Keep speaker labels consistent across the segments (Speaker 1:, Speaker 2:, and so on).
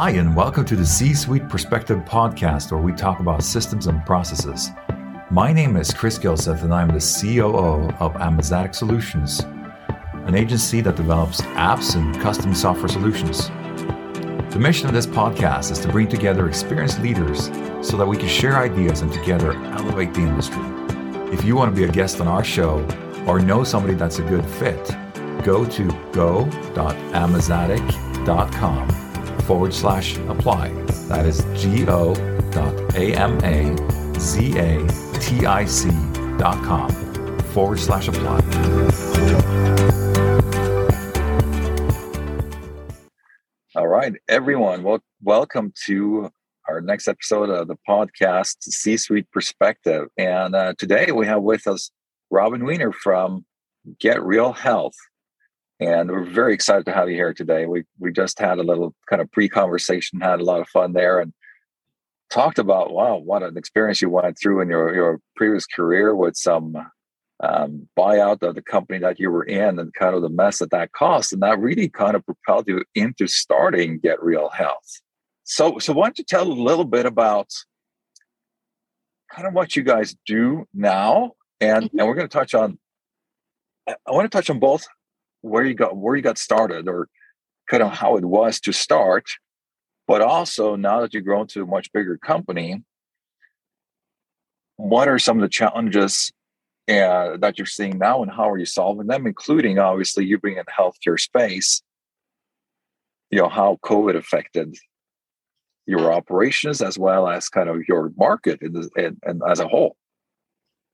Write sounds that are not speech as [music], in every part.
Speaker 1: Hi, and welcome to the C Suite Perspective podcast, where we talk about systems and processes. My name is Chris Gilseth, and I'm the COO of Amazatic Solutions, an agency that develops apps and custom software solutions. The mission of this podcast is to bring together experienced leaders so that we can share ideas and together elevate the industry. If you want to be a guest on our show or know somebody that's a good fit, go to go.amazatic.com forward slash apply. That is dot com forward slash apply. All right, everyone, well, welcome to our next episode of the podcast, C Suite Perspective. And uh, today we have with us Robin Wiener from Get Real Health and we're very excited to have you here today. We we just had a little kind of pre-conversation, had a lot of fun there, and talked about wow, what an experience you went through in your your previous career with some um, buyout of the company that you were in, and kind of the mess that that cost, and that really kind of propelled you into starting Get Real Health. So so why don't you tell a little bit about kind of what you guys do now, and mm-hmm. and we're going to touch on. I want to touch on both where you got where you got started or kind of how it was to start but also now that you've grown to a much bigger company what are some of the challenges uh, that you're seeing now and how are you solving them including obviously you being in the healthcare space? You know how covid affected your operations as well as kind of your market and, as a whole.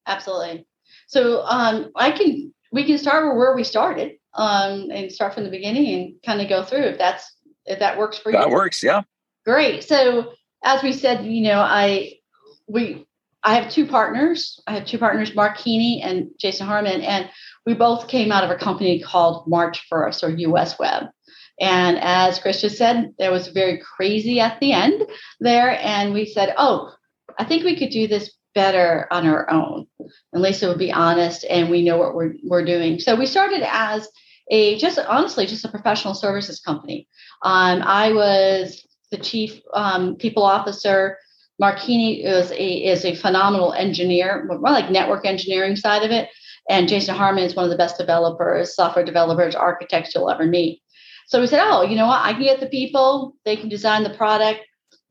Speaker 2: Absolutely. So um, i can we can start where we started um, and start from the beginning and kind of go through if that's if that works for
Speaker 1: you. That works, yeah.
Speaker 2: Great. So as we said, you know, I we I have two partners. I have two partners, Mark Keeney and Jason Harmon, and we both came out of a company called March First or US Web. And as Chris just said, there was very crazy at the end there, and we said, "Oh, I think we could do this better on our own." And Lisa would be honest, and we know what we're we're doing. So we started as a just honestly just a professional services company. Um, I was the chief um, people officer. Mark Keeney is a is a phenomenal engineer, more like network engineering side of it. And Jason Harmon is one of the best developers, software developers, architects you'll ever meet. So we said, oh, you know what? I can get the people. They can design the product.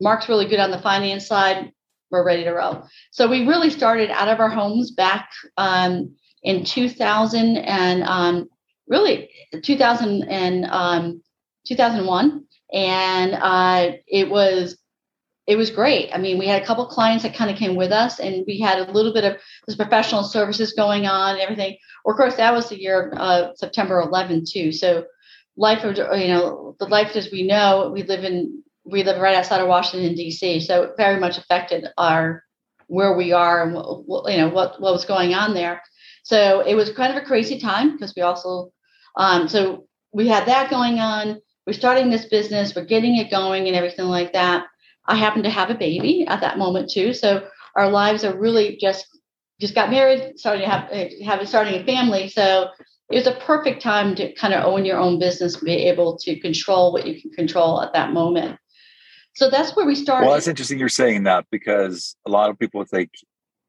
Speaker 2: Mark's really good on the finance side. We're ready to roll. So we really started out of our homes back um, in 2000 and um, really 2000 and um, 2001 and uh, it was it was great. I mean we had a couple clients that kind of came with us and we had a little bit of this professional services going on and everything. Of course that was the year of uh, september 11 too. So life of you know the life as we know we live in we live right outside of washington d.c so it very much affected our where we are and what, you know what what was going on there. So it was kind of a crazy time because we also um, so we had that going on. We're starting this business, we're getting it going and everything like that. I happened to have a baby at that moment too. So our lives are really just just got married, starting to have have starting a family. So it was a perfect time to kind of own your own business, be able to control what you can control at that moment. So that's where we started.
Speaker 1: Well, that's interesting you're saying that because a lot of people would think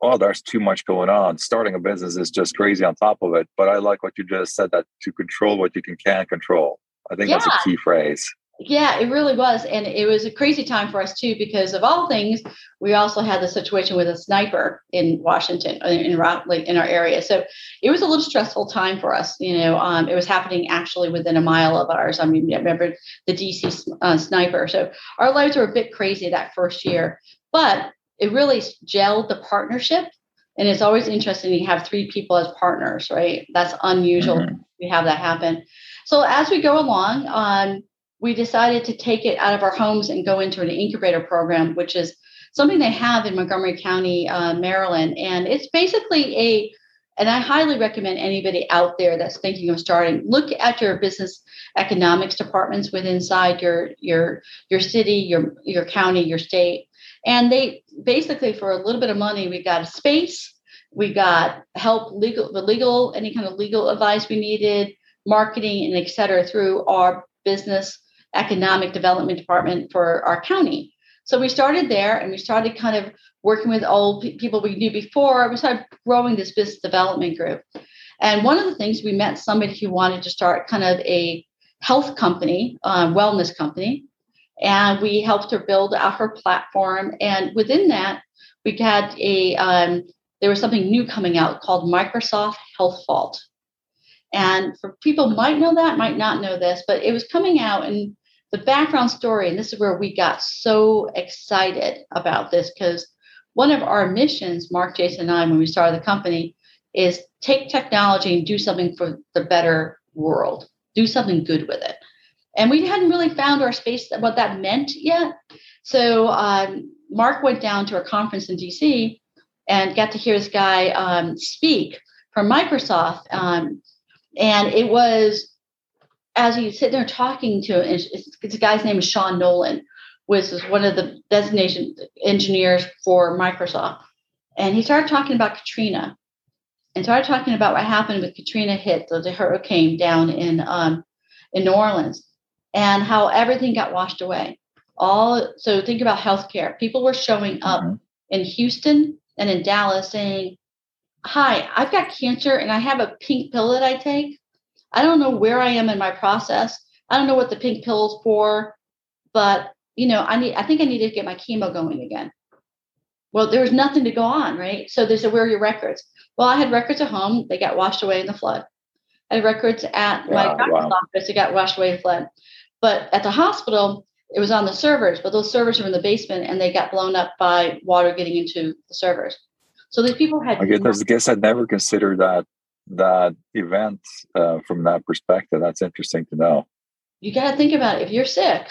Speaker 1: oh, there's too much going on. Starting a business is just crazy on top of it. But I like what you just said that to control what you can can control. I think yeah. that's a key phrase.
Speaker 2: Yeah, it really was. And it was a crazy time for us too, because of all things, we also had the situation with a sniper in Washington, uh, in, like in our area. So it was a little stressful time for us. You know, um, it was happening actually within a mile of ours. I mean, I remember the DC uh, sniper. So our lives were a bit crazy that first year. But it really gelled the partnership. And it's always interesting to have three people as partners, right? That's unusual. Mm-hmm. We have that happen. So as we go along, um, we decided to take it out of our homes and go into an incubator program, which is something they have in Montgomery County, uh, Maryland. And it's basically a, and I highly recommend anybody out there that's thinking of starting, look at your business economics departments within inside your your your city, your your county, your state, and they basically, for a little bit of money, we got a space, we got help legal, the legal, any kind of legal advice we needed, marketing, and et cetera through our business economic development department for our county. So we started there and we started kind of working with old people we knew before. We started growing this business development group. And one of the things we met somebody who wanted to start kind of a health company, uh, wellness company. And we helped her build out her platform. And within that, we had a, um, there was something new coming out called Microsoft Health Vault. And for people might know that, might not know this, but it was coming out and the background story, and this is where we got so excited about this because one of our missions, Mark, Jason, and I, when we started the company, is take technology and do something for the better world, do something good with it. And we hadn't really found our space what that meant yet. So um, Mark went down to a conference in DC and got to hear this guy um, speak from Microsoft. Um, and it was as he's sitting there talking to a guy's name is Sean Nolan, which is one of the distinguished engineers for Microsoft. And he started talking about Katrina and started talking about what happened with Katrina hit the, the hurricane down in um, in New Orleans and how everything got washed away. All so think about healthcare. People were showing up mm-hmm. in Houston and in Dallas saying, Hi, I've got cancer and I have a pink pill that I take I don't know where I am in my process. I don't know what the pink pill is for, but you know, I need I think I need to get my chemo going again. Well, there was nothing to go on, right? So they said, Where are your records? Well, I had records at home, they got washed away in the flood. I had records at my doctor's wow. office, they got washed away in the flood. But at the hospital, it was on the servers, but those servers were in the basement and they got blown up by water getting into the servers. So these people had.
Speaker 1: I guess, I guess I'd never considered that that event uh, from that perspective. That's interesting to know.
Speaker 2: You got to think about it. If you're sick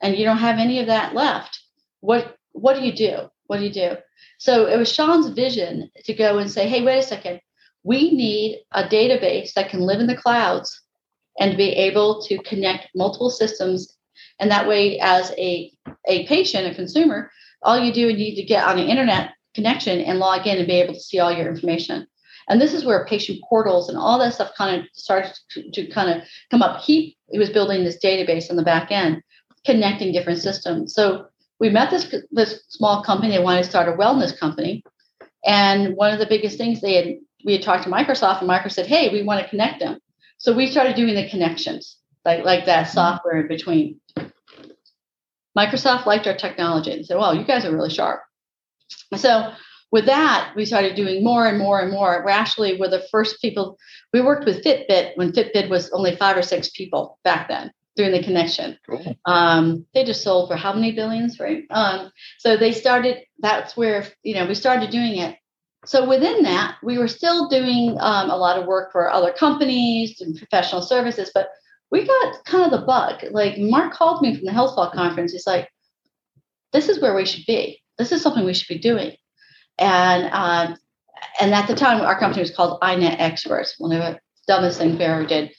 Speaker 2: and you don't have any of that left, what what do you do? What do you do? So it was Sean's vision to go and say, "Hey, wait a second. We need a database that can live in the clouds and be able to connect multiple systems. And that way, as a a patient, a consumer, all you do is need to get on an internet connection and log in and be able to see all your information. And this is where patient portals and all that stuff kind of started to, to kind of come up. He, he was building this database on the back end, connecting different systems. So we met this, this small company that wanted to start a wellness company. And one of the biggest things they had, we had talked to Microsoft, and Microsoft said, hey, we want to connect them. So we started doing the connections, like, like that software in between. Microsoft liked our technology and said, well, you guys are really sharp. So with that, we started doing more and more and more. We're actually were the first people. We worked with Fitbit when Fitbit was only five or six people back then doing the connection. Cool. Um, they just sold for how many billions, right? Um, so they started. That's where you know we started doing it. So within that, we were still doing um, a lot of work for other companies and professional services, but we got kind of the bug. Like Mark called me from the Health Vault conference. He's like, "This is where we should be. This is something we should be doing." And um, and at the time, our company was called iNet Experts. One of the dumbest things we ever did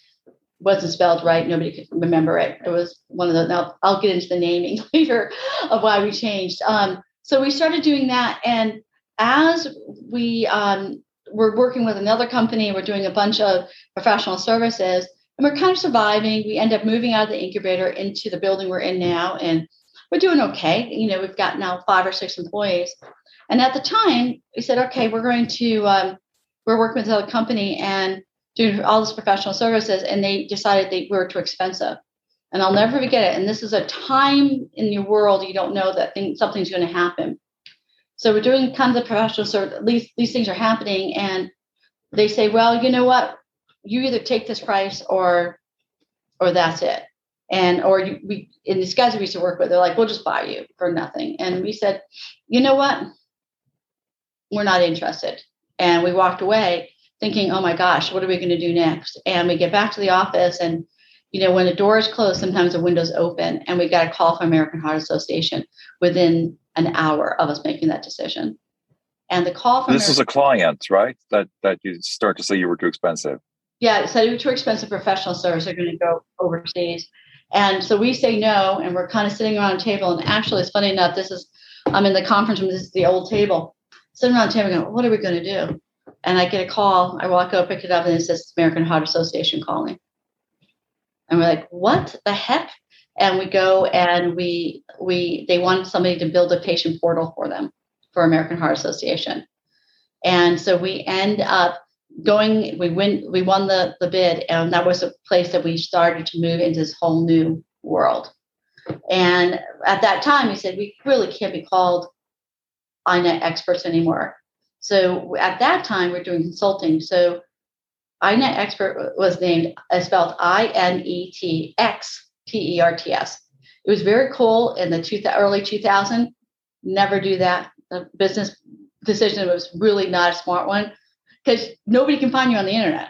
Speaker 2: wasn't spelled right. Nobody could remember it. It was one of the. Now I'll get into the naming [laughs] later of why we changed. Um, so we started doing that, and as we um, were working with another company, we're doing a bunch of professional services, and we're kind of surviving. We end up moving out of the incubator into the building we're in now, and we're doing okay. You know, we've got now five or six employees. And at the time, we said, okay, we're going to, um, we're working with another company and doing all this professional services. And they decided they were too expensive. And I'll never forget it. And this is a time in your world you don't know that thing, something's going to happen. So we're doing tons of professional service. These, these things are happening. And they say, well, you know what? You either take this price or, or that's it and or you, we and these guys we used to work with they're like we'll just buy you for nothing and we said you know what we're not interested. And we walked away thinking, oh my gosh, what are we going to do next? And we get back to the office and you know, when the door is closed, sometimes the windows open, and we got a call from American Heart Association within an hour of us making that decision. And the call from
Speaker 1: this is a client, right? That that you start to say you were too expensive.
Speaker 2: Yeah, said you were too expensive. Professional service are going to go overseas, and so we say no, and we're kind of sitting around a table. And actually, it's funny enough. This is I'm in the conference room. This is the old table, sitting around the table going, what are we going to do? And I get a call. I walk up, pick it up, and it says American Heart Association calling. And we're like, what the heck? And we go and we we they wanted somebody to build a patient portal for them for American Heart Association, and so we end up going. We win. We won the the bid, and that was a place that we started to move into this whole new world. And at that time, we said we really can't be called INET experts anymore. So at that time, we're doing consulting. So INET expert was named, uh, spelled I N E T X T E R T S. It was very cool in the two, early 2000. Never do that. The business decision was really not a smart one because nobody can find you on the internet,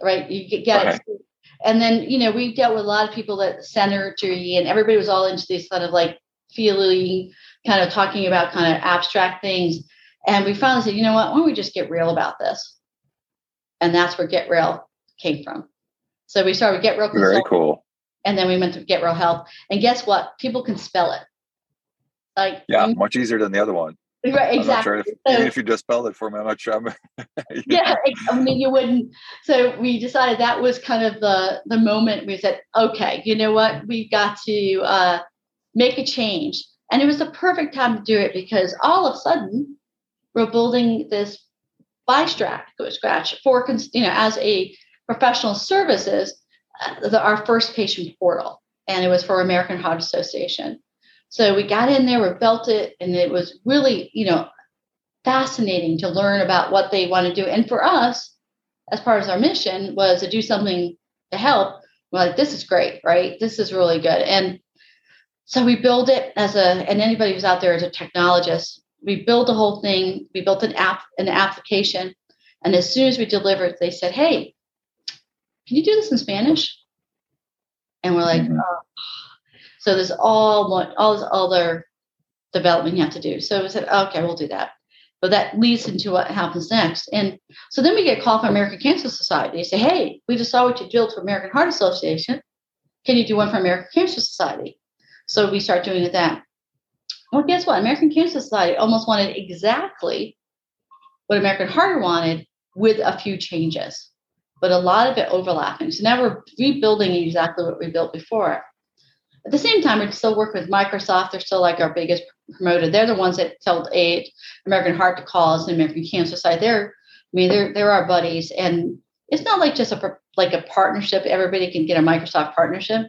Speaker 2: right? You get, get right. it. And then, you know, we dealt with a lot of people that synergy and everybody was all into these kind of like feeling, kind of talking about kind of abstract things. And we finally said, you know what, why don't we just get real about this? And that's where Get Real came from. So we started with Get Real.
Speaker 1: Very cool.
Speaker 2: And then we went to Get Real Health. And guess what? People can spell it.
Speaker 1: Like yeah, much easier than the other one.
Speaker 2: Right, exactly.
Speaker 1: Sure if, so, even if you just spelled it for me, I'm not sure. I'm, [laughs]
Speaker 2: yeah, I mean, you wouldn't. So we decided that was kind of the the moment we said, okay, you know what, we've got to uh, make a change, and it was the perfect time to do it because all of a sudden we're building this by scratch for you know as a professional services the, our first patient portal and it was for american heart association. So we got in there we built it and it was really you know fascinating to learn about what they want to do. And for us as part of our mission was to do something to help. We're like this is great right? This is really good. And so we build it as a and anybody who's out there as a technologist. We built the whole thing. We built an app, an application, and as soon as we delivered, they said, "Hey, can you do this in Spanish?" And we're like, mm-hmm. oh. "So there's all what all this other development you have to do." So we said, "Okay, we'll do that." But that leads into what happens next. And so then we get called from American Cancer Society. They say, "Hey, we just saw what you built for American Heart Association. Can you do one for American Cancer Society?" So we start doing it that. Well, guess what? American Cancer Society almost wanted exactly what American Heart wanted with a few changes, but a lot of it overlapping. So now we're rebuilding exactly what we built before. At the same time, we still work with Microsoft. They're still like our biggest promoter. They're the ones that told aid American Heart to call us and American Cancer Society. They're, I mean, they're they're our buddies, and it's not like just a like a partnership. Everybody can get a Microsoft partnership.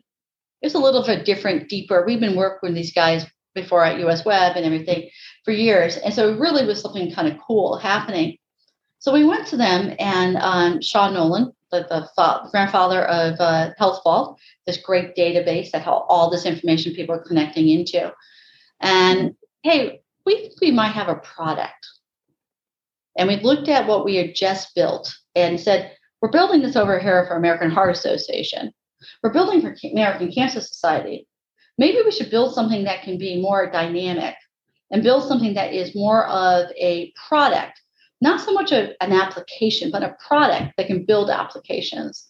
Speaker 2: It's a little bit different, deeper. We've been working with these guys before at US Web and everything for years. And so it really was something kind of cool happening. So we went to them and um, Sean Nolan, the, the fa- grandfather of uh, Health Vault, this great database that all this information people are connecting into. And hey, we we might have a product. And we looked at what we had just built and said, we're building this over here for American Heart Association. We're building for American Cancer Society maybe we should build something that can be more dynamic and build something that is more of a product, not so much a, an application, but a product that can build applications.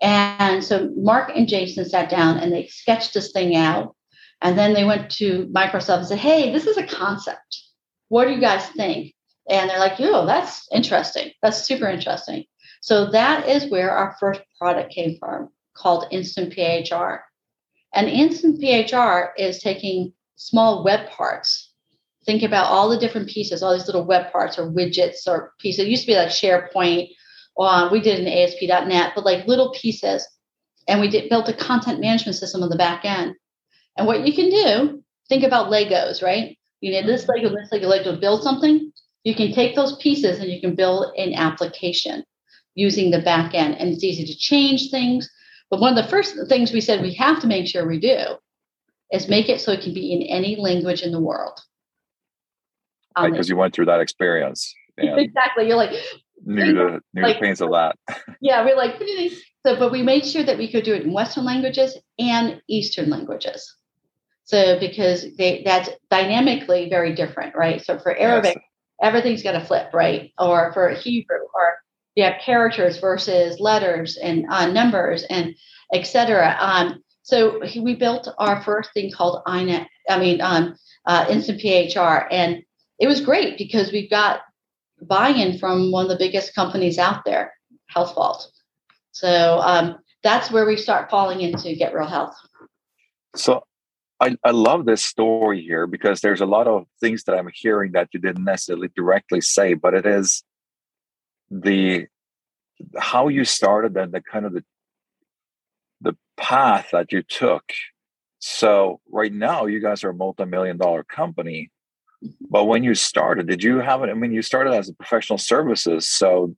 Speaker 2: And so Mark and Jason sat down and they sketched this thing out. And then they went to Microsoft and said, Hey, this is a concept. What do you guys think? And they're like, Yo, that's interesting. That's super interesting. So that is where our first product came from called Instant PHR. And Instant PHR is taking small web parts. Think about all the different pieces, all these little web parts or widgets or pieces. It used to be like SharePoint. Um, we did an ASP.NET, but like little pieces. And we did, built a content management system on the back end. And what you can do, think about Legos, right? You need this Lego, this Lego, Lego to build something. You can take those pieces and you can build an application using the back end. And it's easy to change things. But one of the first things we said we have to make sure we do is make it so it can be in any language in the world.
Speaker 1: Um, because you went through that experience.
Speaker 2: exactly. You're like,
Speaker 1: knew the knew like, the pains of that. [laughs]
Speaker 2: yeah, we're like, so, but we made sure that we could do it in Western languages and Eastern languages. So because they that's dynamically very different, right? So for Arabic, yes. everything's got to flip, right? Or for Hebrew, or you have characters versus letters and uh, numbers and etc. Um, so we built our first thing called I mean, um, uh, Instant PHR, and it was great because we've got buy-in from one of the biggest companies out there, Health Vault. So um, that's where we start falling into Get Real Health.
Speaker 1: So I, I love this story here because there's a lot of things that I'm hearing that you didn't necessarily directly say, but it is the how you started and the kind of the the path that you took. So right now you guys are a multi-million dollar company. But when you started, did you have it? I mean, you started as a professional services. So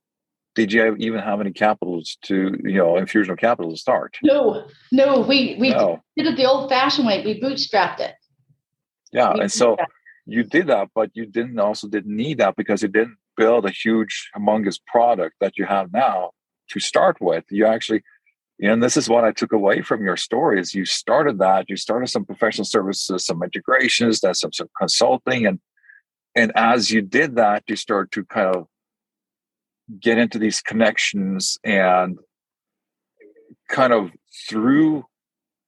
Speaker 1: did you even have any capitals to you know infusion of capital to start
Speaker 2: no no we we no. did it the old fashioned way we bootstrapped it
Speaker 1: yeah we and so you did that but you didn't also didn't need that because you didn't build a huge humongous product that you have now to start with you actually and this is what i took away from your story is you started that you started some professional services some integrations then some, some consulting and and as you did that you start to kind of get into these connections and kind of through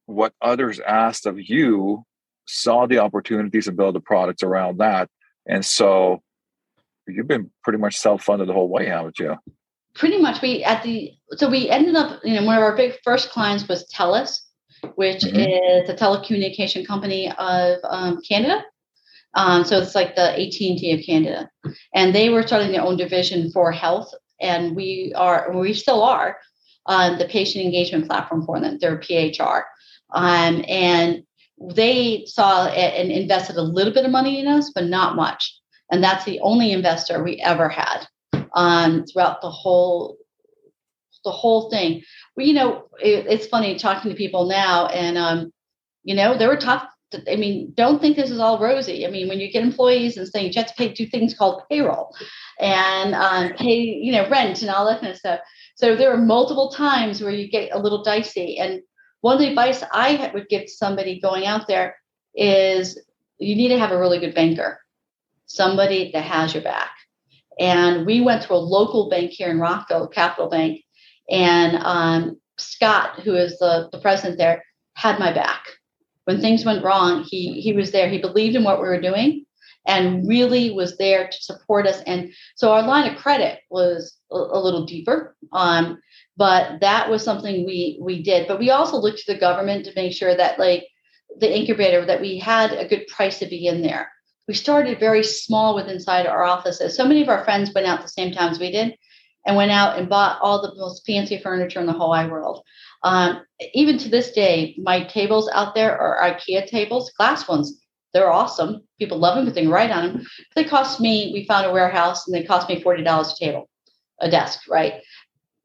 Speaker 1: what others asked of you saw the opportunities and build the products around that. And so you've been pretty much self-funded the whole way haven't you?
Speaker 2: Pretty much. We at the so we ended up you know one of our big first clients was telus which mm-hmm. is a telecommunication company of um, canada um, so it's like the AT&T of Canada, and they were starting their own division for health, and we are, we still are, um, the patient engagement platform for them. They're PHR, um, and they saw it and invested a little bit of money in us, but not much. And that's the only investor we ever had um, throughout the whole the whole thing. Well, you know, it, it's funny talking to people now, and um, you know, there were tough I mean, don't think this is all rosy. I mean, when you get employees and saying you have to pay two things called payroll and um, pay, you know, rent and all that kind of stuff. So there are multiple times where you get a little dicey. And one of the advice I would give somebody going out there is you need to have a really good banker, somebody that has your back. And we went to a local bank here in Rockville, Capital Bank, and um, Scott, who is the, the president there, had my back when things went wrong, he he was there. He believed in what we were doing and really was there to support us. And so our line of credit was a, a little deeper. Um, but that was something we we did. But we also looked to the government to make sure that like the incubator that we had a good price to be in there. We started very small with inside our offices. So many of our friends went out the same time as we did and went out and bought all the most fancy furniture in the whole wide world. Um, even to this day, my tables out there are IKEA tables, glass ones. They're awesome. People love them, but they can write on them. They cost me, we found a warehouse and they cost me $40 a table, a desk, right?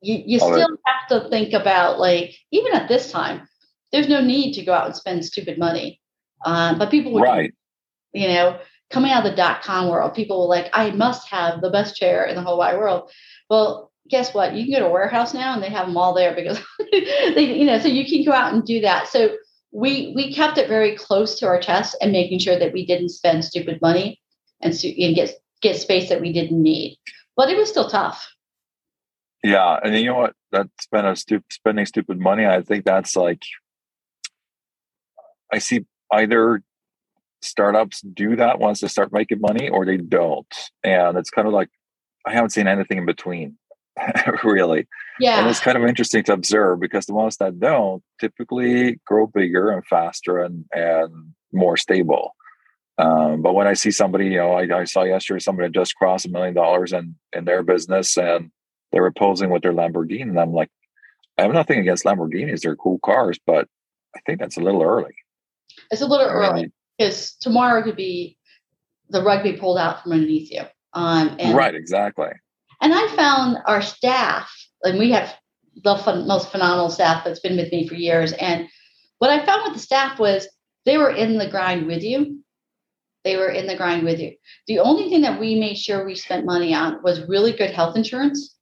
Speaker 2: You, you still have to think about, like, even at this time, there's no need to go out and spend stupid money. Um, but people would,
Speaker 1: right.
Speaker 2: you know, coming out of the dot com world, people were like, I must have the best chair in the whole wide world. Well, guess what? You can go to a warehouse now and they have them all there because [laughs] they, you know, so you can go out and do that. So we we kept it very close to our chest and making sure that we didn't spend stupid money and, and get get space that we didn't need. But it was still tough.
Speaker 1: Yeah, and you know what? That spend a stu- spending stupid money. I think that's like I see either startups do that once they start making money or they don't, and it's kind of like I haven't seen anything in between. [laughs] really.
Speaker 2: Yeah.
Speaker 1: And it's kind of interesting to observe because the ones that don't typically grow bigger and faster and, and more stable. Um, but when I see somebody, you know, I, I saw yesterday somebody just crossed a million dollars in, in their business and they were posing with their Lamborghini. And I'm like, I have nothing against Lamborghinis. They're cool cars, but I think that's a little early.
Speaker 2: It's a little early because tomorrow could be the rug be pulled out from underneath you. Um,
Speaker 1: and right, exactly.
Speaker 2: And I found our staff, and we have the fun, most phenomenal staff that's been with me for years. And what I found with the staff was they were in the grind with you. They were in the grind with you. The only thing that we made sure we spent money on was really good health insurance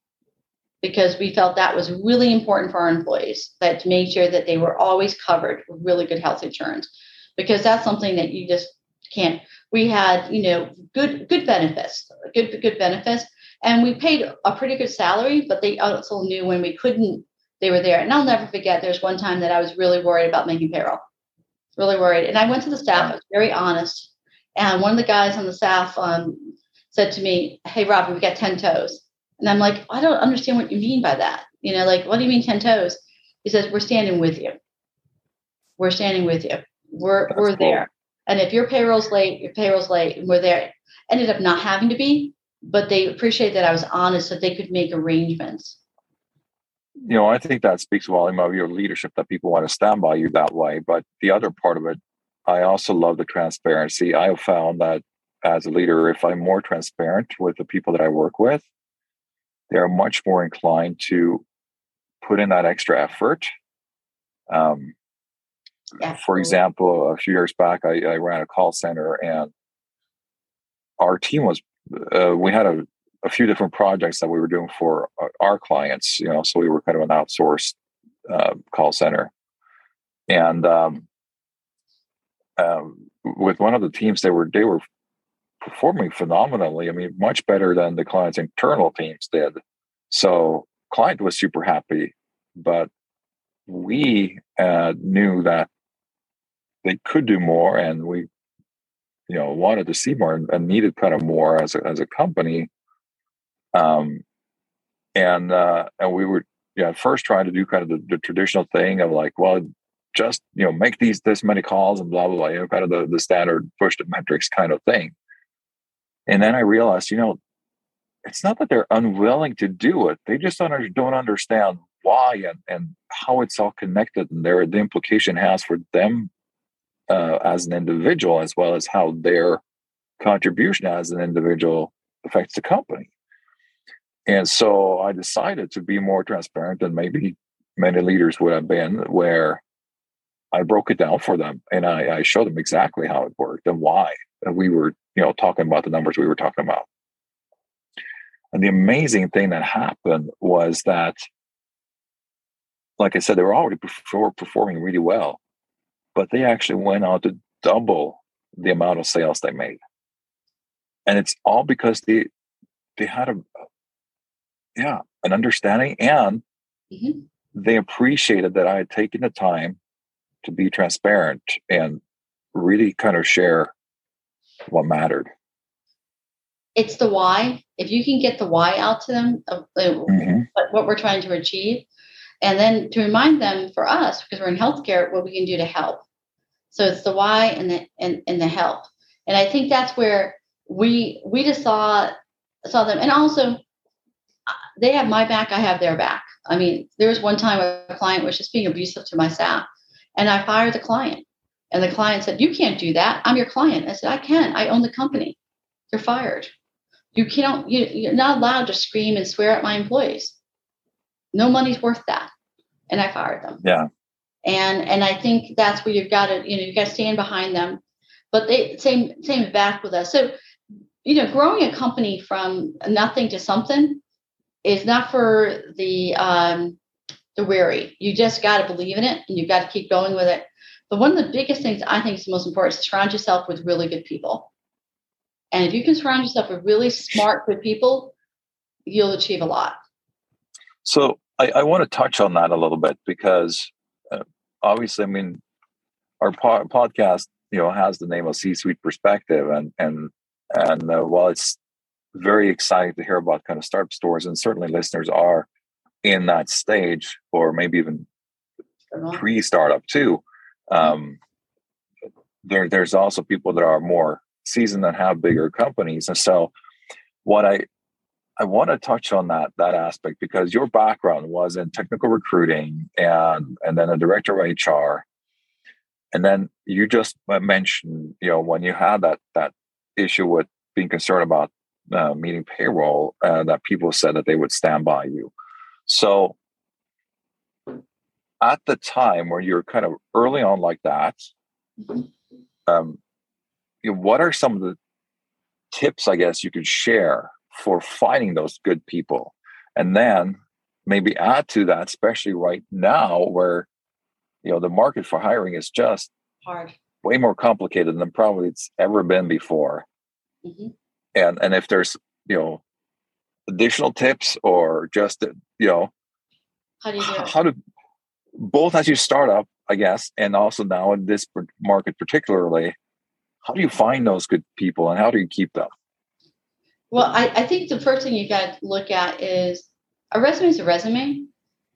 Speaker 2: because we felt that was really important for our employees that to make sure that they were always covered with really good health insurance because that's something that you just can't we had you know good good benefits good good benefits and we paid a pretty good salary, but they also knew when we couldn't, they were there. And I'll never forget, there's one time that I was really worried about making payroll, really worried. And I went to the staff, I was very honest. And one of the guys on the staff um, said to me, Hey, Robbie, we got 10 toes. And I'm like, I don't understand what you mean by that. You know, like, what do you mean 10 toes? He says, We're standing with you. We're standing with you. we're
Speaker 1: That's
Speaker 2: we're
Speaker 1: cool.
Speaker 2: there. And if your payroll's late, your payroll's late, and we're there. Ended up not having to be, but they appreciate that I was honest so they could make arrangements.
Speaker 1: you know, I think that speaks volume of your leadership that people want to stand by you that way. But the other part of it, I also love the transparency. I have found that as a leader, if I'm more transparent with the people that I work with, they're much more inclined to put in that extra effort. Um, for example, a few years back, I, I ran a call center and our team was, uh, we had a, a few different projects that we were doing for uh, our clients, you know, so we were kind of an outsourced uh, call center. And um, um, with one of the teams, they were, they were performing phenomenally. I mean, much better than the client's internal teams did. So client was super happy, but we uh, knew that they could do more and we you know wanted to see more and, needed kind of more as a, as a company. Um and uh and we were yeah at first trying to do kind of the, the traditional thing of like well just you know make these this many calls and blah blah blah you know kind of the, the standard push to metrics kind of thing. And then i realized you know it's not that they're unwilling to do it. They just don't, don't understand why and, and how it's all connected and there the implication has for them uh, as an individual as well as how their contribution as an individual affects the company. And so i decided to be more transparent than maybe many leaders would have been where i broke it down for them and i, I showed them exactly how it worked and why and we were you know talking about the numbers we were talking about. And the amazing thing that happened was that like I said, they were already performing really well, but they actually went on to double the amount of sales they made, and it's all because they they had a yeah an understanding and
Speaker 2: Mhm.
Speaker 1: they appreciated that I had taken the time to be transparent and really kind of share what mattered.
Speaker 2: It's the why. If you can get the why out to them of uh,
Speaker 1: Mhm.
Speaker 2: what, what we're trying to achieve, and then to remind them for us, because we're in healthcare, what we can do to help. So it's the why and the and, and the help. And I think that's where we we just saw saw them. And also they have my back, I have their back. I mean, there was one time a client was just being abusive to my staff, and I fired the client. And the client said, You can't do that. I'm your client. I said, I can. I own the company. You're fired. You can't, you, you're not allowed to scream and swear at my employees. No money's worth that. And I fired them.
Speaker 1: Yeah.
Speaker 2: And and I think that's where you've got to, you know, you've got to stand behind them. But they same same back with us. So, you know, growing a company from nothing to something is not for the um the weary. You just got to believe in it and you've got to keep going with it. But one of the biggest things I think is the most important is surround yourself with really good people. And if you can surround yourself with really smart, good people, you'll achieve a lot.
Speaker 1: So I, I want to touch on that a little bit because uh, obviously, I mean, our po- podcast, you know, has the name of C-suite perspective, and and and uh, while it's very exciting to hear about kind of startup stories, and certainly listeners are in that stage, or maybe even pre-startup too. Um, there, there's also people that are more seasoned and have bigger companies, and so what I I want to touch on that that aspect because your background was in technical recruiting and and then a director of HR, and then you just mentioned you know when you had that that issue with being concerned about uh, meeting payroll uh, that people said that they would stand by you. So at the time where you're kind of early on like that, um, you know, what are some of the tips I guess you could share for finding those good people. And then maybe add to that especially right now where you know the market for hiring is just
Speaker 2: hard.
Speaker 1: way more complicated than probably it's ever been before.
Speaker 2: Mm-hmm.
Speaker 1: and and if there's you know additional tips or just you know
Speaker 2: how do you do
Speaker 1: how to both as you start up i guess and also now in this market particularly how do you find those good people and how do you keep them
Speaker 2: well, I, I think the first thing you got to look at is a resume is a resume.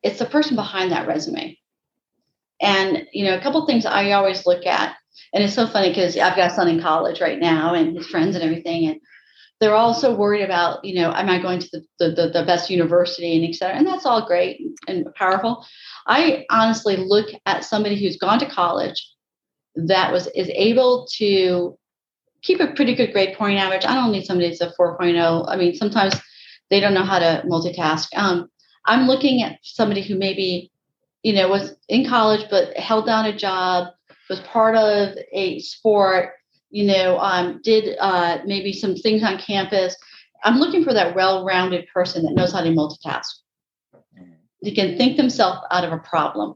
Speaker 2: It's the person behind that resume. And you know, a couple things I always look at, and it's so funny because I've got a son in college right now, and his friends and everything, and they're also worried about, you know, am I going to the, the, the best university and et cetera. And that's all great and powerful. I honestly look at somebody who's gone to college that was is able to keep a pretty good grade point average. I don't need somebody that's a 4.0. I mean, sometimes they don't know how to multitask. Um, I'm looking at somebody who maybe, you know, was in college but held down a job, was part of a sport, you know, um, did uh, maybe some things on campus. I'm looking for that well-rounded person that knows how to multitask. They can think themselves out of a problem.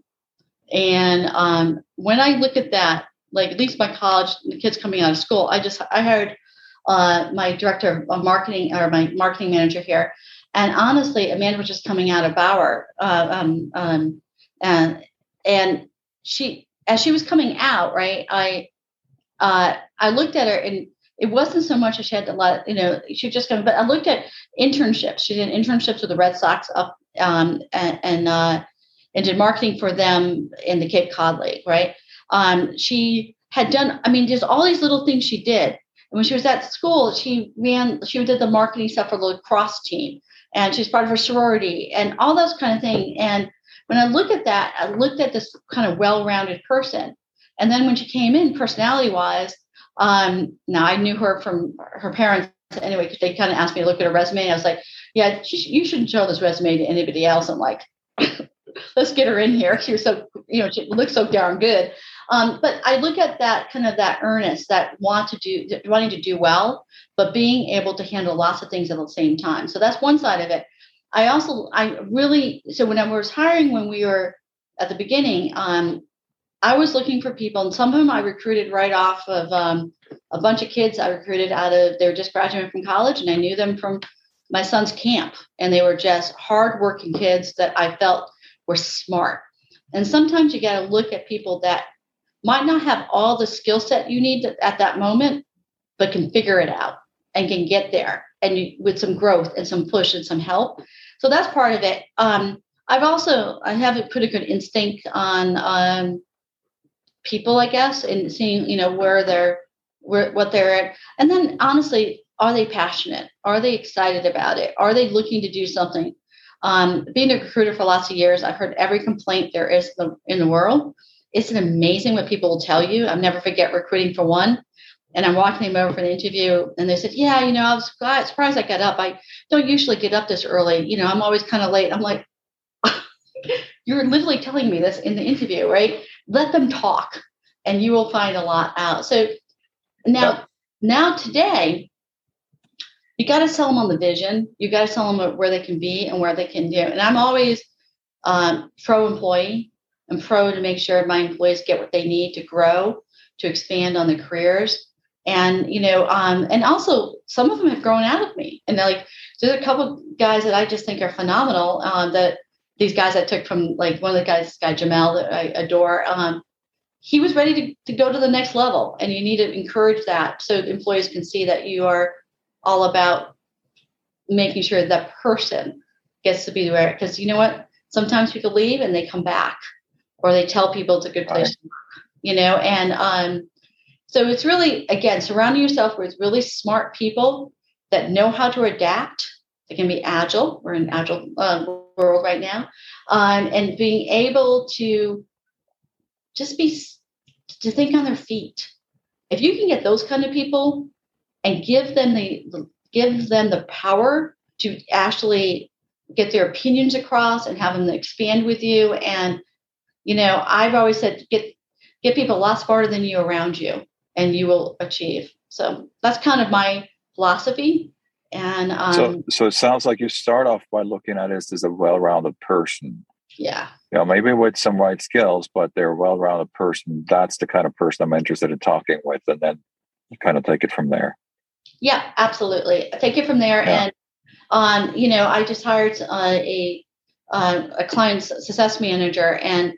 Speaker 2: And um, when I look at that, like at least my college, the kids coming out of school, I just I hired uh, my director of marketing or my marketing manager here, and honestly, Amanda was just coming out of Bauer, uh, um, um, and and she as she was coming out, right, I uh, I looked at her and it wasn't so much that she had to let you know she just come, but I looked at internships. She did internships with the Red Sox up um, and and, uh, and did marketing for them in the Cape Cod League, right? Um, she had done, I mean, just all these little things she did. And when she was at school, she ran, she did the marketing stuff for the lacrosse team, and she's part of her sorority and all those kind of things. And when I look at that, I looked at this kind of well-rounded person. And then when she came in, personality-wise, um, now I knew her from her parents anyway because they kind of asked me to look at her resume. I was like, "Yeah, you shouldn't show this resume to anybody else." I'm like, [laughs] "Let's get her in here." She was so, you know, she looks so darn good. Um, but I look at that kind of that earnest, that want to do, wanting to do well, but being able to handle lots of things at the same time. So that's one side of it. I also, I really, so when I was hiring, when we were at the beginning, um, I was looking for people, and some of them I recruited right off of um, a bunch of kids I recruited out of, they were just graduating from college, and I knew them from my son's camp, and they were just hardworking kids that I felt were smart. And sometimes you got to look at people that might not have all the skill set you need at that moment, but can figure it out and can get there and you, with some growth and some push and some help. So that's part of it. Um, I've also I have a pretty good instinct on um, people, I guess, and seeing you know where they're where what they're at, and then honestly, are they passionate? Are they excited about it? Are they looking to do something? Um, being a recruiter for lots of years, I've heard every complaint there is in the world isn't amazing what people will tell you. I'll never forget recruiting for one. And I'm walking them over for the interview, and they said, "Yeah, you know, I was surprised I got up. I don't usually get up this early. You know, I'm always kind of late." I'm like, [laughs] "You're literally telling me this in the interview, right? Let them talk, and you will find a lot out." So now, now today, you got to sell them on the vision. You got to sell them where they can be and where they can do. And I'm always um, pro employee. I'm pro to make sure my employees get what they need to grow, to expand on their careers. And, you know, um, and also some of them have grown out of me. And they're like, there's a couple guys that I just think are phenomenal um, that these guys I took from like one of the guys, this guy Jamel that I adore. Um, he was ready to, to go to the next level and you need to encourage that so employees can see that you are all about making sure that person gets to be where because you know what sometimes people leave and they come back or they tell people it's a good place right. to work, you know, and um, so it's really again surrounding yourself with really smart people that know how to adapt. They can be agile. We're in agile uh, world right now, um, and being able to just be to think on their feet. If you can get those kind of people and give them the give them the power to actually get their opinions across and have them expand with you and you know, I've always said get get people a lot smarter than you around you, and you will achieve. So that's kind of my philosophy. And um,
Speaker 1: so, so it sounds like you start off by looking at it as a well-rounded person.
Speaker 2: Yeah.
Speaker 1: You know, maybe with some right skills, but they're a well-rounded person. That's the kind of person I'm interested in talking with, and then you kind of take it from there.
Speaker 2: Yeah, absolutely. Take it from there, yeah. and um, you know, I just hired uh, a uh, a client success manager, and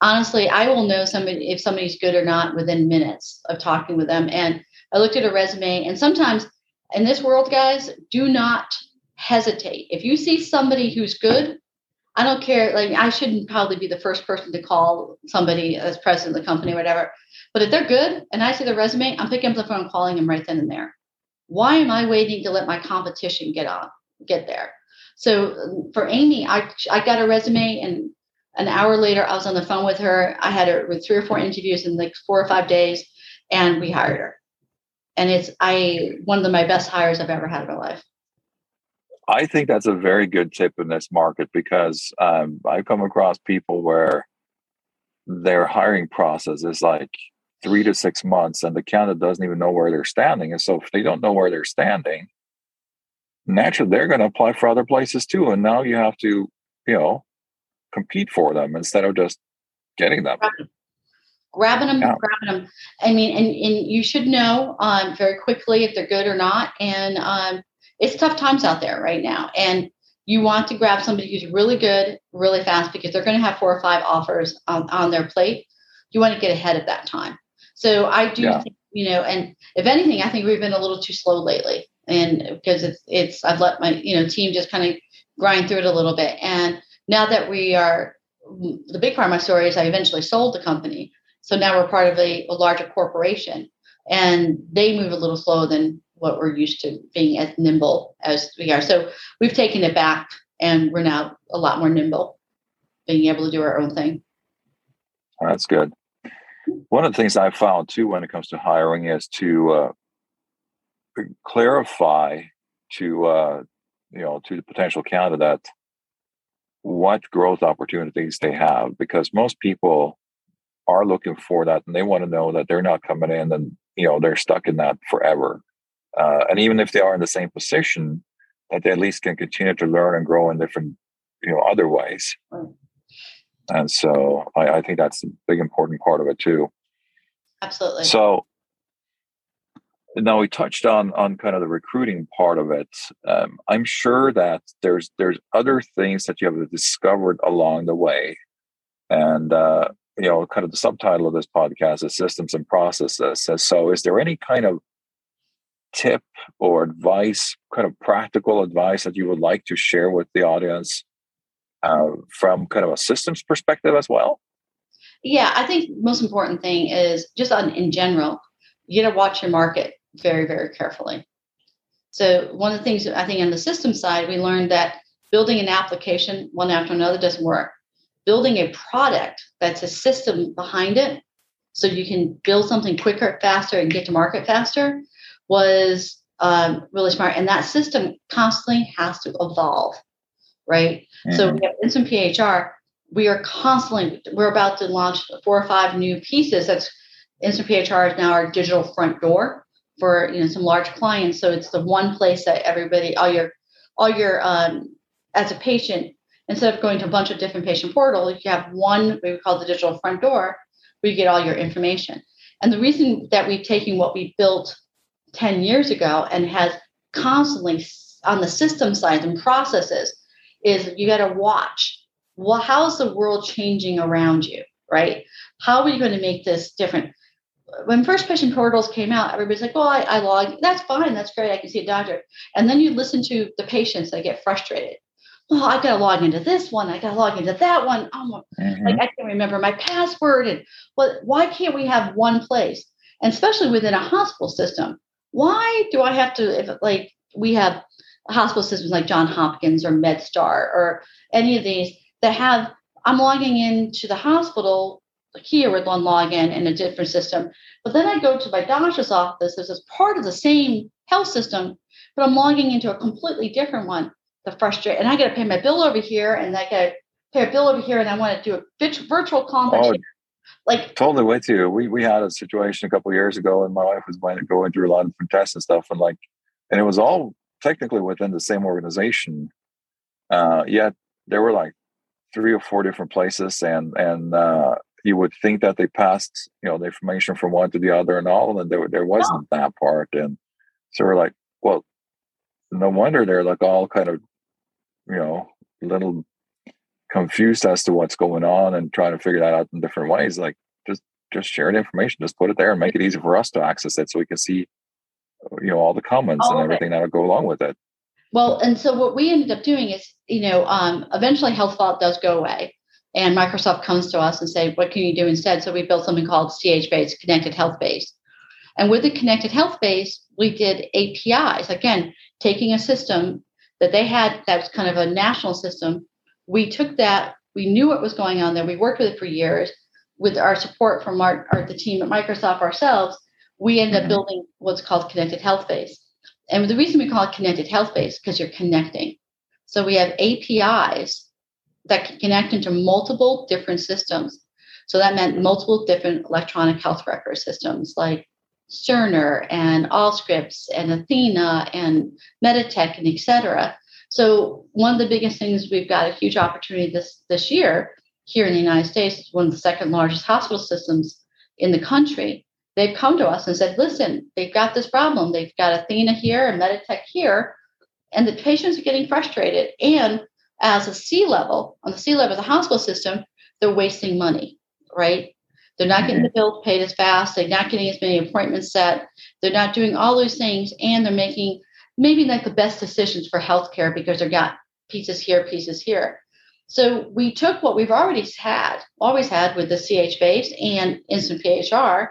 Speaker 2: honestly, I will know somebody if somebody's good or not within minutes of talking with them. And I looked at a resume, and sometimes in this world, guys, do not hesitate. If you see somebody who's good, I don't care. Like I shouldn't probably be the first person to call somebody as president of the company, or whatever. But if they're good and I see their resume, I'm picking up the phone, calling them right then and there. Why am I waiting to let my competition get on, get there? So for Amy, I I got a resume and an hour later I was on the phone with her. I had her with three or four interviews in like four or five days, and we hired her. And it's I one of the, my best hires I've ever had in my life.
Speaker 1: I think that's a very good tip in this market because um, I've come across people where their hiring process is like three to six months and the candidate doesn't even know where they're standing. And so if they don't know where they're standing, naturally they're going to apply for other places too. And now you have to, you know, compete for them instead of just getting them.
Speaker 2: Grabbing them, yeah. grabbing them. I mean, and, and you should know um, very quickly if they're good or not. And um, it's tough times out there right now. And you want to grab somebody who's really good really fast because they're going to have four or five offers on, on their plate. You want to get ahead of that time. So I do yeah. think, you know, and if anything, I think we've been a little too slow lately. And because it's, it's, I've let my, you know, team just kind of grind through it a little bit. And now that we are, the big part of my story is I eventually sold the company. So now we're part of a, a larger corporation and they move a little slower than what we're used to being as nimble as we are. So we've taken it back and we're now a lot more nimble, being able to do our own thing.
Speaker 1: That's good. One of the things I've found too when it comes to hiring is to uh, clarify to uh, you know to the potential candidate what growth opportunities they have because most people are looking for that and they want to know that they're not coming in and you know they're stuck in that forever. Uh, and even if they are in the same position that they at least can continue to learn and grow in different you know other ways. And so I, I think that's a big important part of it too.
Speaker 2: Absolutely.
Speaker 1: So now we touched on on kind of the recruiting part of it. Um, i'm sure that there's there's other things that you have discovered along the way. And uh, you know kind of the subtitle of this podcast is systems and processes. So is there any kind of tip or advice, kind of practical advice that you would like to share with the audience uh, from kind of a systems perspective as well?
Speaker 2: Yeah, I think most important thing is just on in general, you got to watch your market very, very carefully. So one of the things I think on the system side, we learned that building an application one after another doesn't work. Building a product that's a system behind it, so you can build something quicker, faster, and get to market faster, was um, really smart. And that system constantly has to evolve, right? Mm-hmm. So we have Instant PHR. We are constantly, we're about to launch four or five new pieces. That's Instant PHR is now our digital front door for you know some large clients. So it's the one place that everybody, all your, all your, um, as a patient, instead of going to a bunch of different patient portals, you have one we call the digital front door where you get all your information. And the reason that we've taken what we built 10 years ago and has constantly on the system side and processes is you got to watch well how's the world changing around you right how are you going to make this different when first patient portals came out everybody's like well I, I log that's fine. That's great. I can see a doctor. And then you listen to the patients that get frustrated. Well I've got to log into this one. I got to log into that one. Oh, mm-hmm. like i can't remember my password and well why can't we have one place? And especially within a hospital system why do I have to, if like we have hospital systems like John Hopkins or MedStar or any of these that have, I'm logging into the hospital here with one login in a different system. But then I go to my doctor's office, this is part of the same health system, but I'm logging into a completely different one. The frustrate, and I got to pay my bill over here, and I got to pay a bill over here, and I want to do a virtual consult. Oh, like
Speaker 1: totally with you. We we had a situation a couple years ago, and my wife was going through a lot of different tests and stuff, and like, and it was all technically within the same organization. Uh, yet there were like three or four different places, and and uh, you would think that they passed, you know, the information from one to the other and all, and there there wasn't that part, and so we're like, well, no wonder they're like all kind of, you know, little confused as to what's going on and trying to figure that out in different ways like just just share the information just put it there and make it easy for us to access it so we can see you know all the comments all and everything that will go along with it.
Speaker 2: Well, and so what we ended up doing is, you know, um, eventually HealthVault does go away, and Microsoft comes to us and say, "What can you do instead?" So we built something called CH Base, Connected Health Base, and with the Connected Health Base, we did APIs. Again, taking a system that they had that was kind of a national system, we took that, we knew what was going on there, we worked with it for years with our support from our, our the team at Microsoft ourselves, we ended mm-hmm. up building what's called Connected Health Base. And the reason we call it Connected Health Base because you're connecting. So we have APIs that can connect into multiple different systems. So that meant multiple different electronic health record systems like Cerner and Allscripts and Athena and Meditech and et cetera. So one of the biggest things we've got a huge opportunity this this year here in the United States, one of the second largest hospital systems in the country. They've come to us and said, listen, they've got this problem. They've got Athena here and Meditech here, and the patients are getting frustrated. And as a C level, on the C level of the hospital system, they're wasting money, right? They're not getting the mm-hmm. bills paid as fast. They're not getting as many appointments set. They're not doing all those things, and they're making maybe not the best decisions for healthcare because they've got pieces here, pieces here. So we took what we've already had, always had with the CH base and instant PHR.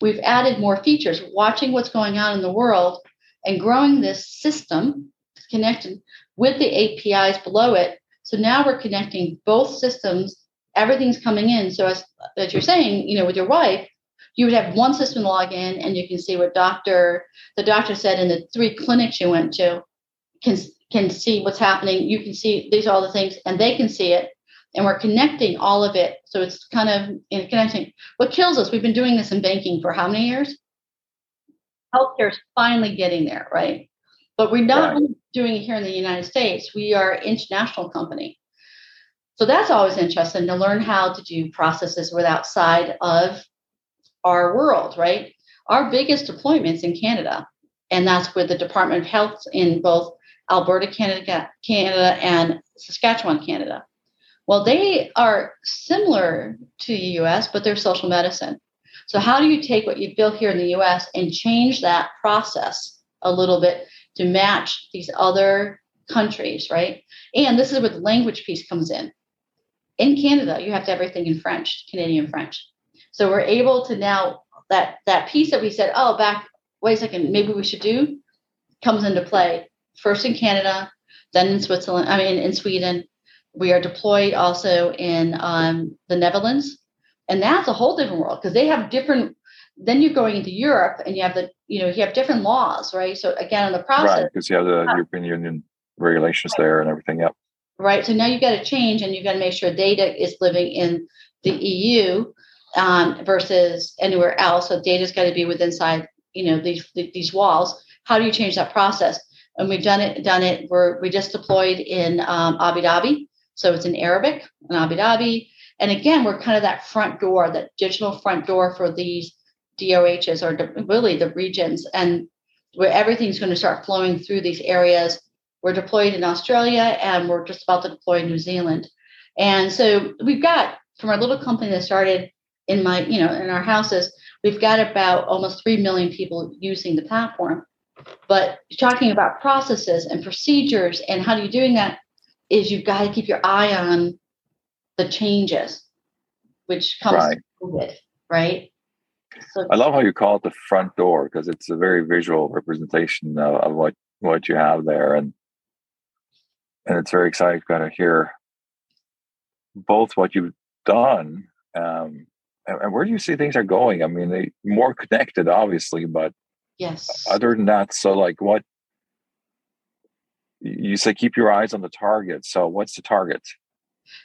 Speaker 2: We've added more features, watching what's going on in the world and growing this system connected with the APIs below it. So now we're connecting both systems everything's coming in. So as, as you're saying, you know, with your wife, you would have one system log in and you can see what doctor the doctor said in the three clinics you went to can can see what's happening. You can see these are all the things and they can see it. And we're connecting all of it. So it's kind of know, connecting. What kills us, we've been doing this in banking for how many years? Healthcare is finally getting there, right? But we're not right. doing it here in the United States. We are an international company. So that's always interesting to learn how to do processes with outside of our world, right? Our biggest deployments in Canada, and that's with the Department of Health in both Alberta, Canada, Canada, and Saskatchewan, Canada. Well, they are similar to the US, but they're social medicine. So, how do you take what you've built here in the US and change that process a little bit to match these other countries, right? And this is where the language piece comes in in Canada, you have to have everything in French, Canadian French. So we're able to now that that piece that we said, oh, back wait a second, maybe we should do, comes into play first in Canada, then in Switzerland. I mean, in Sweden. We are deployed also in um, the Netherlands, and that's a whole different world because they have different. Then you're going into Europe, and you have the you know you have different laws, right? So again, in the process,
Speaker 1: right? Because you have the European Union regulations right. there and everything. Yep
Speaker 2: right? So now you've got to change and you've got to make sure data is living in the EU um, versus anywhere else. So data's got to be within inside, you know, these these walls. How do you change that process? And we've done it. Done it. We're we just deployed in um, Abu Dhabi, so it's in Arabic in Abu Dhabi. And again, we're kind of that front door, that digital front door for these DOHs or really the regions, and where everything's going to start flowing through these areas we're deployed in Australia and we're just about to deploy in New Zealand. And so we've got from our little company that started in my, you know, in our houses, we've got about almost 3 million people using the platform. But talking about processes and procedures and how you're doing that is you've got to keep your eye on the changes, which comes right. with right?
Speaker 1: So, I love how you call it the front door because it's a very visual representation of, of what what you have there, and and it's very exciting to kind of hear both what you've done um, and, and, where do you see things are going. I mean, they more connected, obviously, but
Speaker 2: yes.
Speaker 1: Other than that, so like what you say, keep your eyes on the target. So, what's the target?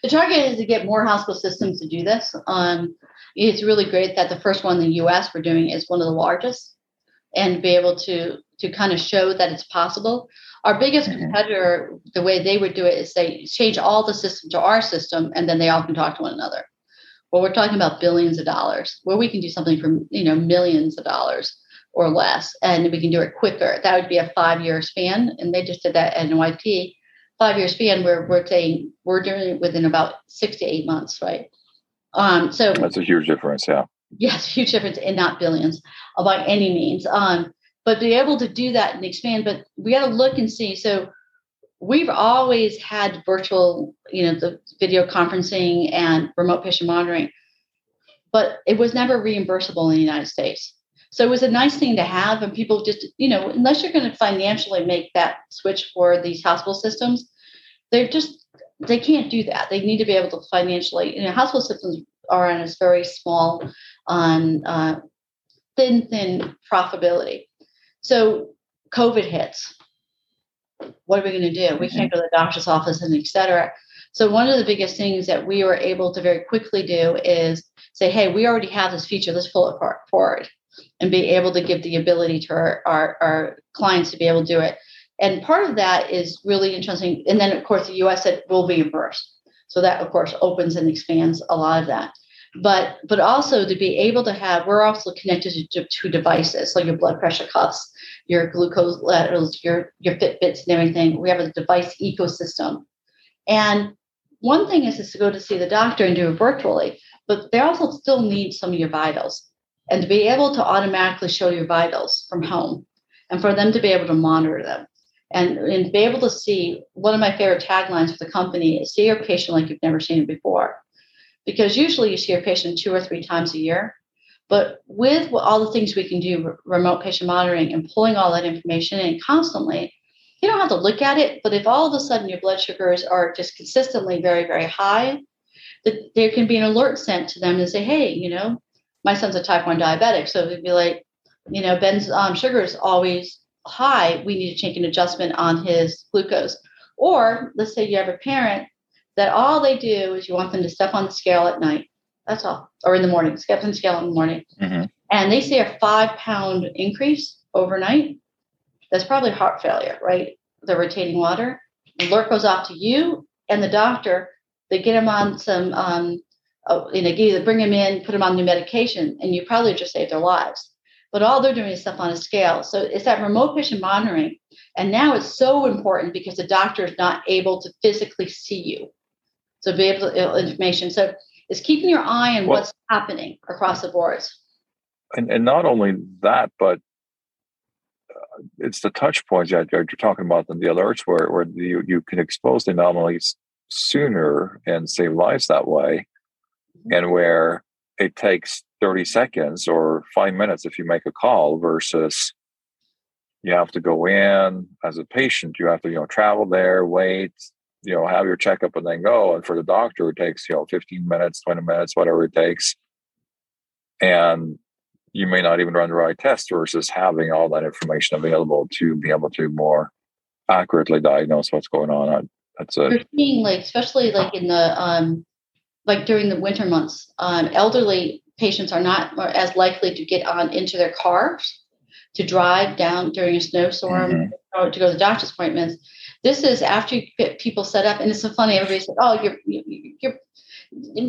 Speaker 2: The target is to get more hospital systems to do this. Um, it's really great that the first one in the U.S. we're doing is one of the largest, and be able to to kind of show that it's possible. Our biggest mm-hmm. competitor, the way they would do it is they change all the system to our system and then they all can talk to one another. Well, we're talking about billions of dollars where we can do something for, you know, millions of dollars or less and we can do it quicker. That would be a five year span. And they just did that at NYP. Five year span where we're saying we're doing it within about six to eight months, right? Um, so
Speaker 1: that's a huge difference, yeah.
Speaker 2: Yes, [laughs] huge difference and not billions by any means. Um, but be able to do that and expand. But we got to look and see. So we've always had virtual, you know, the video conferencing and remote patient monitoring, but it was never reimbursable in the United States. So it was a nice thing to have, and people just, you know, unless you're going to financially make that switch for these hospital systems, they're just they can't do that. They need to be able to financially, you know, hospital systems are on a very small, on uh, thin, thin profitability. So COVID hits what are we going to do? We can't go to the doctor's office and et cetera. So one of the biggest things that we were able to very quickly do is say, hey, we already have this feature, let's pull it forward and be able to give the ability to our, our, our clients to be able to do it. And part of that is really interesting. And then of course the US said will be reimbursed. So that of course opens and expands a lot of that but but also to be able to have we're also connected to, to devices like your blood pressure cuffs your glucose levels your your fitbits and everything we have a device ecosystem and one thing is, is to go to see the doctor and do it virtually but they also still need some of your vitals and to be able to automatically show your vitals from home and for them to be able to monitor them and, and be able to see one of my favorite taglines for the company is see your patient like you've never seen it before because usually you see a patient two or three times a year. But with all the things we can do, remote patient monitoring and pulling all that information in constantly, you don't have to look at it. But if all of a sudden your blood sugars are just consistently very, very high, that there can be an alert sent to them and say, hey, you know, my son's a type 1 diabetic. So it'd be like, you know, Ben's um, sugar is always high. We need to make an adjustment on his glucose. Or let's say you have a parent that all they do is you want them to step on the scale at night. That's all, or in the morning, step on the scale in the morning. Mm-hmm. And they see a five pound increase overnight. That's probably heart failure, right? The retaining water. The alert goes off to you and the doctor. They get them on some, um, uh, you know, bring them in, put them on new medication, and you probably just saved their lives. But all they're doing is stuff on a scale. So it's that remote patient monitoring. And now it's so important because the doctor is not able to physically see you. So be able to information. So it's keeping your eye on well, what's happening across the boards.
Speaker 1: And, and not only that, but uh, it's the touch points that you're talking about the alerts where, where you, you can expose the anomalies sooner and save lives that way. Mm-hmm. And where it takes 30 seconds or five minutes if you make a call versus you have to go in as a patient, you have to, you know, travel there, wait, you know have your checkup and then go. And for the doctor it takes you know 15 minutes 20 minutes whatever it takes. And you may not even run the right test versus having all that information available to be able to more accurately diagnose what's going on. That's a
Speaker 2: you're seeing like especially like in the um like during the winter months um elderly patients are not as likely to get on into their cars to drive down during a snowstorm mm-hmm. or to go to the doctor's appointments this is after you get people set up, and it's so funny. Everybody said, "Oh, your your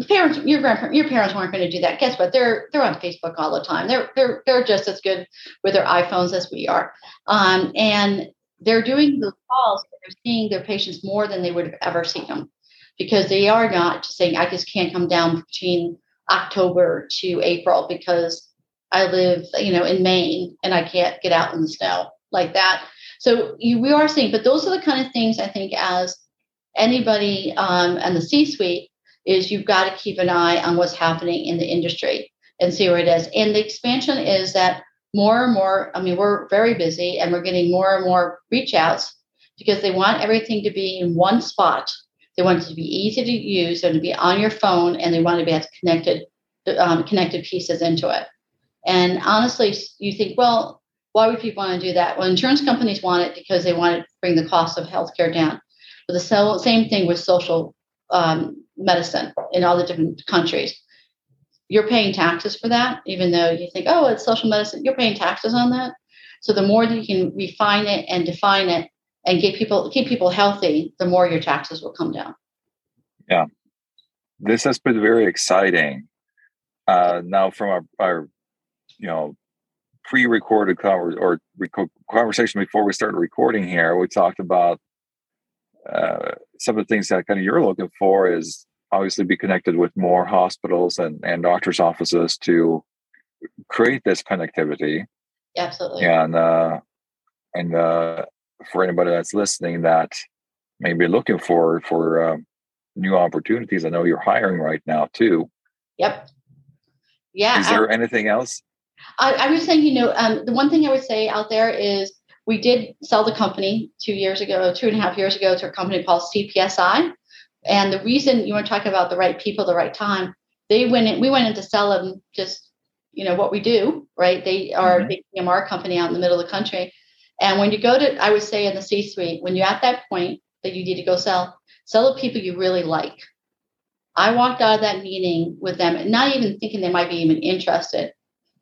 Speaker 2: parents, your grandparents, your parents weren't going to do that." Guess what? They're they're on Facebook all the time. They're they're they're just as good with their iPhones as we are, um, and they're doing the calls. They're seeing their patients more than they would have ever seen them, because they are not just saying, "I just can't come down between October to April because I live, you know, in Maine and I can't get out in the snow like that." So you, we are seeing, but those are the kind of things I think as anybody um, and the C-suite is you've got to keep an eye on what's happening in the industry and see where it is. And the expansion is that more and more, I mean, we're very busy and we're getting more and more reach outs because they want everything to be in one spot. They want it to be easy to use and to be on your phone and they want to be have connected, um, connected pieces into it. And honestly, you think, well, why would people want to do that? Well, insurance companies want it because they want to bring the cost of healthcare down. But the same thing with social um, medicine in all the different countries. You're paying taxes for that, even though you think, oh, it's social medicine. You're paying taxes on that. So the more that you can refine it and define it and get people keep people healthy, the more your taxes will come down.
Speaker 1: Yeah, this has been very exciting. Uh, now, from our, our you know pre-recorded conver- or conversation before we started recording here, we talked about uh, some of the things that kind of you're looking for is obviously be connected with more hospitals and, and doctors' offices to create this connectivity.
Speaker 2: Absolutely.
Speaker 1: And uh, and uh, for anybody that's listening, that
Speaker 3: maybe looking for for um, new opportunities. I know you're hiring right now too.
Speaker 2: Yep. Yeah.
Speaker 3: Is there I, anything else?
Speaker 2: I, I, was saying, you know, um, the one thing I would say out there is we did sell the company two years ago, two and a half years ago, to a company called CPSI. And the reason you want to talk about the right people, the right time, they went in, we went in to sell them just, you know, what we do, right? They are mm-hmm. a big EMR company out in the middle of the country. And when you go to, I would say in the C suite, when you're at that point that you need to go sell, sell the people you really like. I walked out of that meeting with them, not even thinking they might be even interested.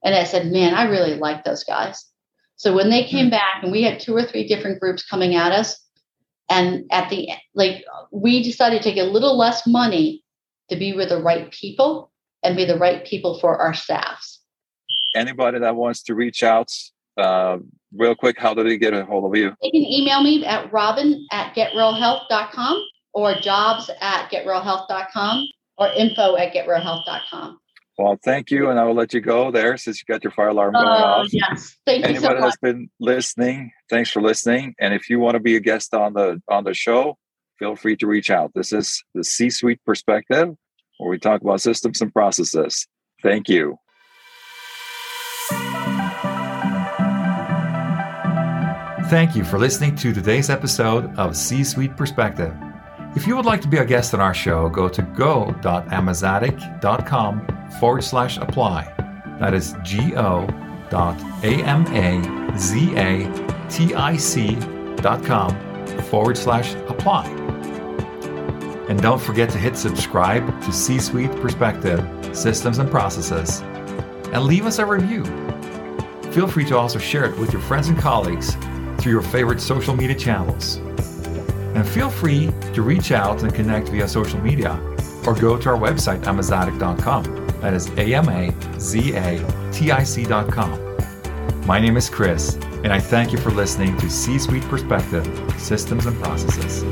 Speaker 2: And I said, man, I really like those guys. So when they came hmm. back and we had two or three different groups coming at us, and at the like we decided to take a little less money to be with the right people and be the right people for our staffs.
Speaker 3: Anybody that wants to reach out, uh, real quick, how do they get a hold of you?
Speaker 2: They can email me at robin at getrealhealth.com or jobs at getrealhealth.com or info at getrealhealth.com.
Speaker 3: Well, thank you, and I will let you go there since you got your fire alarm going uh, off.
Speaker 2: Yes, thank
Speaker 3: Anybody
Speaker 2: you so much.
Speaker 3: that's been listening, thanks for listening. And if you want to be a guest on the on the show, feel free to reach out. This is the C-suite perspective, where we talk about systems and processes. Thank you.
Speaker 1: Thank you for listening to today's episode of C Suite Perspective. If you would like to be a guest on our show, go to go.amazatic.com forward slash apply. That is go dot A-M-A-Z-A-T-I-C dot com forward slash apply. And don't forget to hit subscribe to C Suite Perspective Systems and Processes and leave us a review. Feel free to also share it with your friends and colleagues through your favorite social media channels. And feel free to reach out and connect via social media or go to our website, amazatic.com. That is A M A Z A T I C.com. My name is Chris, and I thank you for listening to C Suite Perspective Systems and Processes.